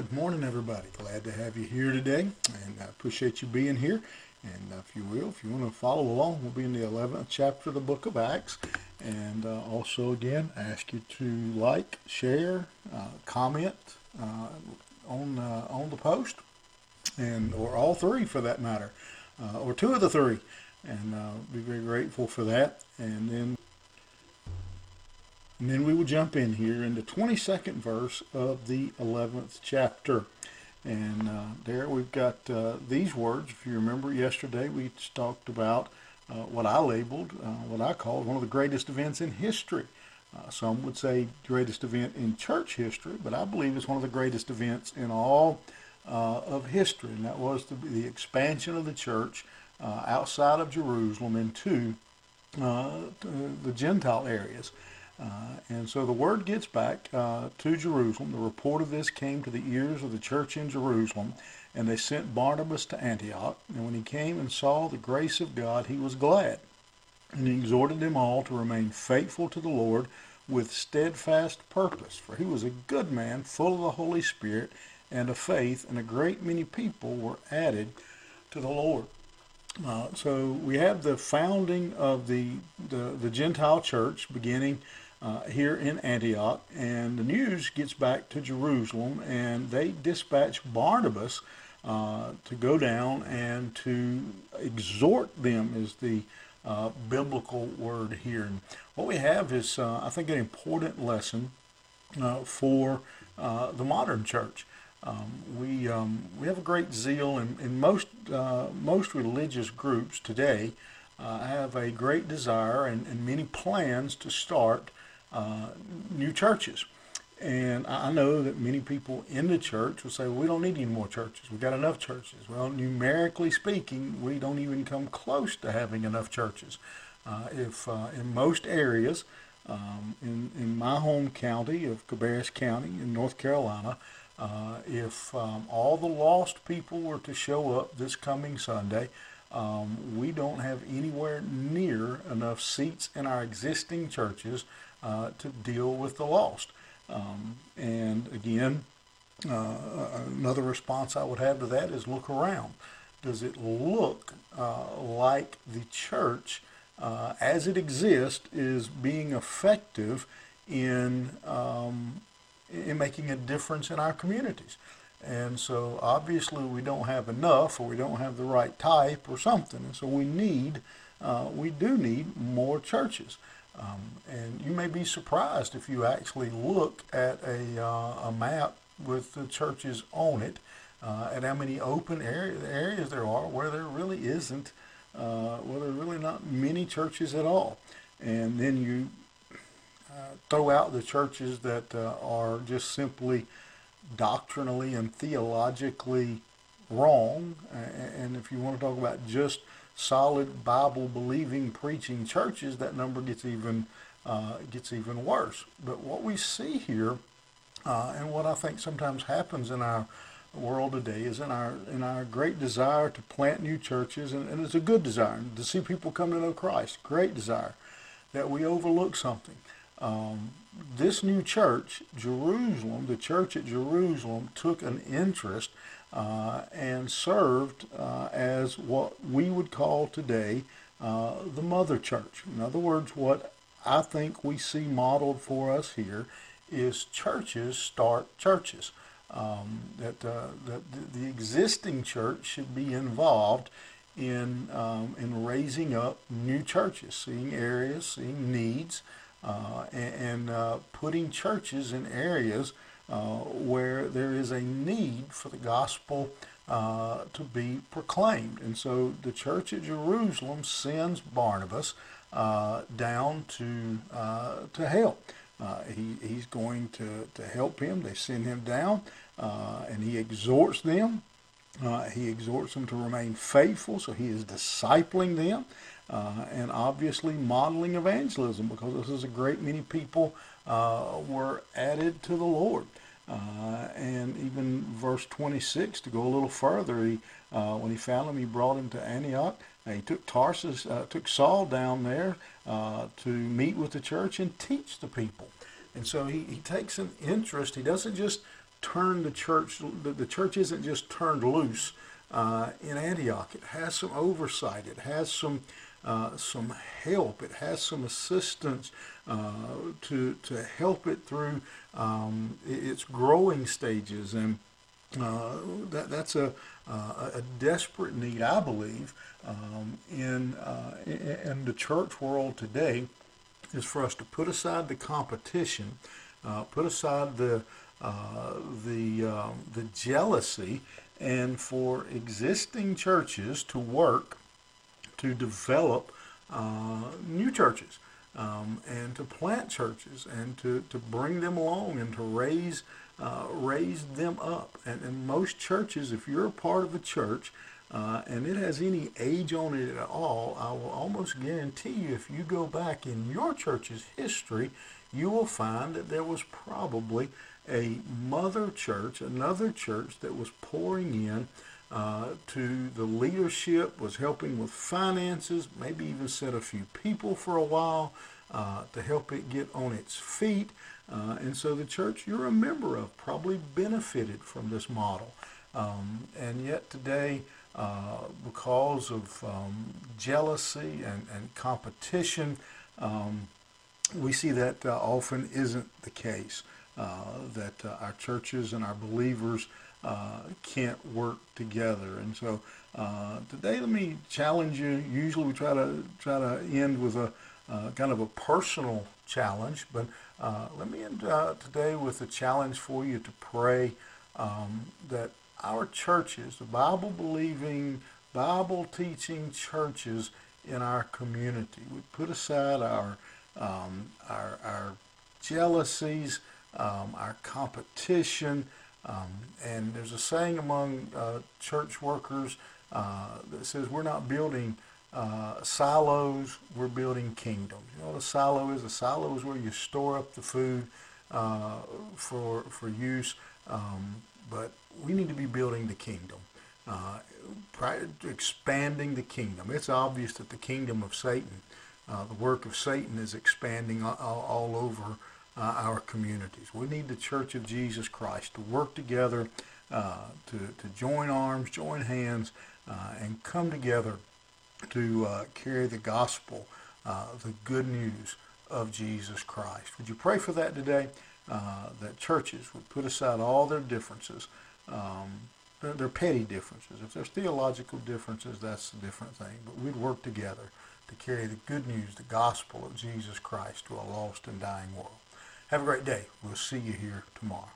Good morning, everybody. Glad to have you here today, and I appreciate you being here. And uh, if you will, if you want to follow along, we'll be in the 11th chapter of the book of Acts. And uh, also, again, ask you to like, share, uh, comment uh, on uh, on the post, and or all three for that matter, uh, or two of the three, and be very grateful for that. And then and then we will jump in here in the 22nd verse of the 11th chapter. And uh, there we've got uh, these words. If you remember yesterday, we talked about uh, what I labeled, uh, what I called one of the greatest events in history. Uh, some would say greatest event in church history, but I believe it's one of the greatest events in all uh, of history, and that was the, the expansion of the church outside of Jerusalem into the Gentile areas. Uh, and so the word gets back uh, to Jerusalem. The report of this came to the ears of the church in Jerusalem, and they sent Barnabas to Antioch. And when he came and saw the grace of God, he was glad. And he exhorted them all to remain faithful to the Lord with steadfast purpose. For he was a good man, full of the Holy Spirit and of faith, and a great many people were added to the Lord. Uh, so we have the founding of the, the, the Gentile church beginning uh, here in Antioch, and the news gets back to Jerusalem, and they dispatch Barnabas uh, to go down and to exhort them, is the uh, biblical word here. And what we have is, uh, I think, an important lesson uh, for uh, the modern church. Um, we um, we have a great zeal, and most most religious groups today have a great desire and, and many plans to start uh, new churches. And I know that many people in the church will say, well, we don't need any more churches. We've got enough churches. Well, numerically speaking, we don't even come close to having enough churches. Uh, if uh, in most areas, um, in, in my home county of Cabarrus County in North Carolina, uh, if um, all the lost people were to show up this coming Sunday, um, we don't have anywhere near enough seats in our existing churches uh, to deal with the lost. Um, and again, uh, another response I would have to that is look around. Does it look uh, like the church, uh, as it exists, is being effective in um, in making a difference in our communities? And so obviously we don't have enough, or we don't have the right type, or something. And so we need, uh, we do need more churches. Um, and you may be surprised if you actually look at a, uh, a map with the churches on it uh, at how many open area, areas there are where there really isn't, uh, where there are really not many churches at all. And then you uh, throw out the churches that uh, are just simply doctrinally and theologically wrong. And if you want to talk about just solid Bible believing preaching churches, that number gets even uh, gets even worse. But what we see here, uh, and what I think sometimes happens in our world today, is in our in our great desire to plant new churches, and, and it's a good desire to see people come to know Christ. Great desire that we overlook something. Um, this new church, Jerusalem, the church at Jerusalem, took an interest uh, and served uh, as what we would call today uh, the mother church. In other words, what I think we see modeled for us here is churches start churches. Um, that, uh, that the existing church should be involved in, um, in raising up new churches, seeing areas, seeing needs, uh, and, uh, putting churches in areas uh, where there is a need for the gospel uh, to be proclaimed. And so the church at Jerusalem sends Barnabas uh, down to, uh, to help. Uh, he, he's going to, to help him. They send him down and he exhorts them. he exhorts them to remain faithful, so he is discipling them. Uh, and obviously modeling evangelism because this is a great many people uh, were added to the Lord. Uh, and even verse 26, to go a little further, he, uh, when he found him, he brought him to Antioch. he took Tarsus, uh, took Saul down there uh, to meet with the church and teach the people. And so he, he takes an interest. He doesn't just turn the church. The, the church isn't just turned loose in Antioch. It has some oversight. It has some uh, some help. It has some assistance uh, to to help it through um, its growing stages, and uh, that that's a a desperate need, I believe, um, in in the church world today, is for us to put aside the competition, put aside the uh, the um, the jealousy and for existing churches to work to develop uh, new churches um, and to plant churches and to, to bring them along and to raise uh, raise them up. And, and most churches, if you're a part of a church uh, and it has any age on it at all, I will almost guarantee you if you go back in your church's history, you will find that there was probably a mother church, another church that was pouring in uh, to the leadership, was helping with finances, maybe even sent a few people for a while uh, to help it get on its feet. Uh, and so the church you're a member of probably benefited from this model. Um, and yet today, uh, because of um, jealousy and, and competition, um, we see that uh, often isn't the case. That our churches and our believers uh, can't work together. And so today, let me challenge you. Usually, we try to try to end with a kind of a personal challenge, but let me end today with a challenge for you to pray um, that our churches, the Bible believing, Bible teaching churches in our community, we put aside our um, our, our jealousies, um, our competition. Um, and there's a saying among uh, church workers uh, that says we're not building uh, silos, we're building kingdoms. You know what a silo is? A silo is where you store up the food uh, for, for use, um, but we need to be building the kingdom. Uh, expanding the kingdom. It's obvious that the kingdom of Satan, uh, the work of Satan, is expanding all, all over uh, our communities. We need the Church of Jesus Christ to work together, uh, to, to join arms, join hands, uh, and come together to uh, carry the gospel, uh, the good news of Jesus Christ. Would you pray for that today? Uh, that churches would put aside all their differences, um, their petty differences. If there's theological differences, that's a different thing. But we'd work together to carry the good news, the gospel of Jesus Christ to a lost and dying world. Have a great day. We'll see you here tomorrow.